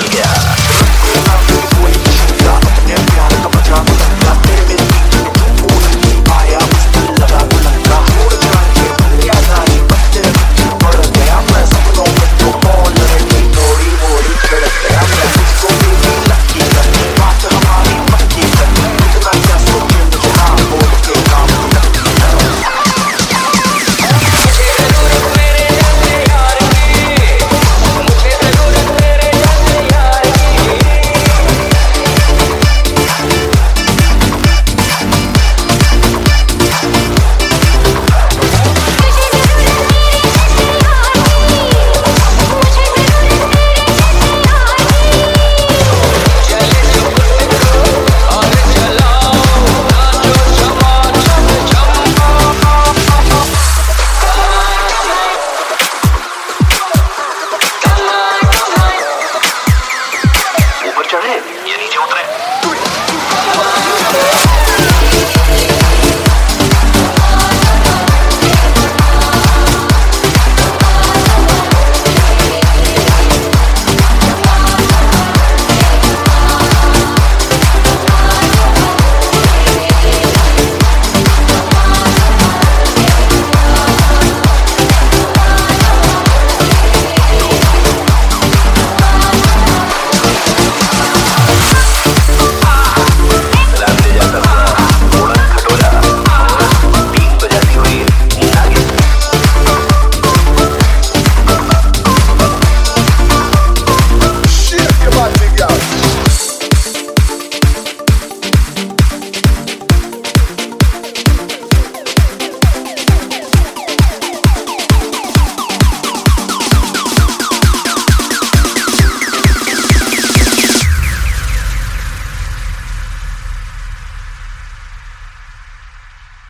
Belgia.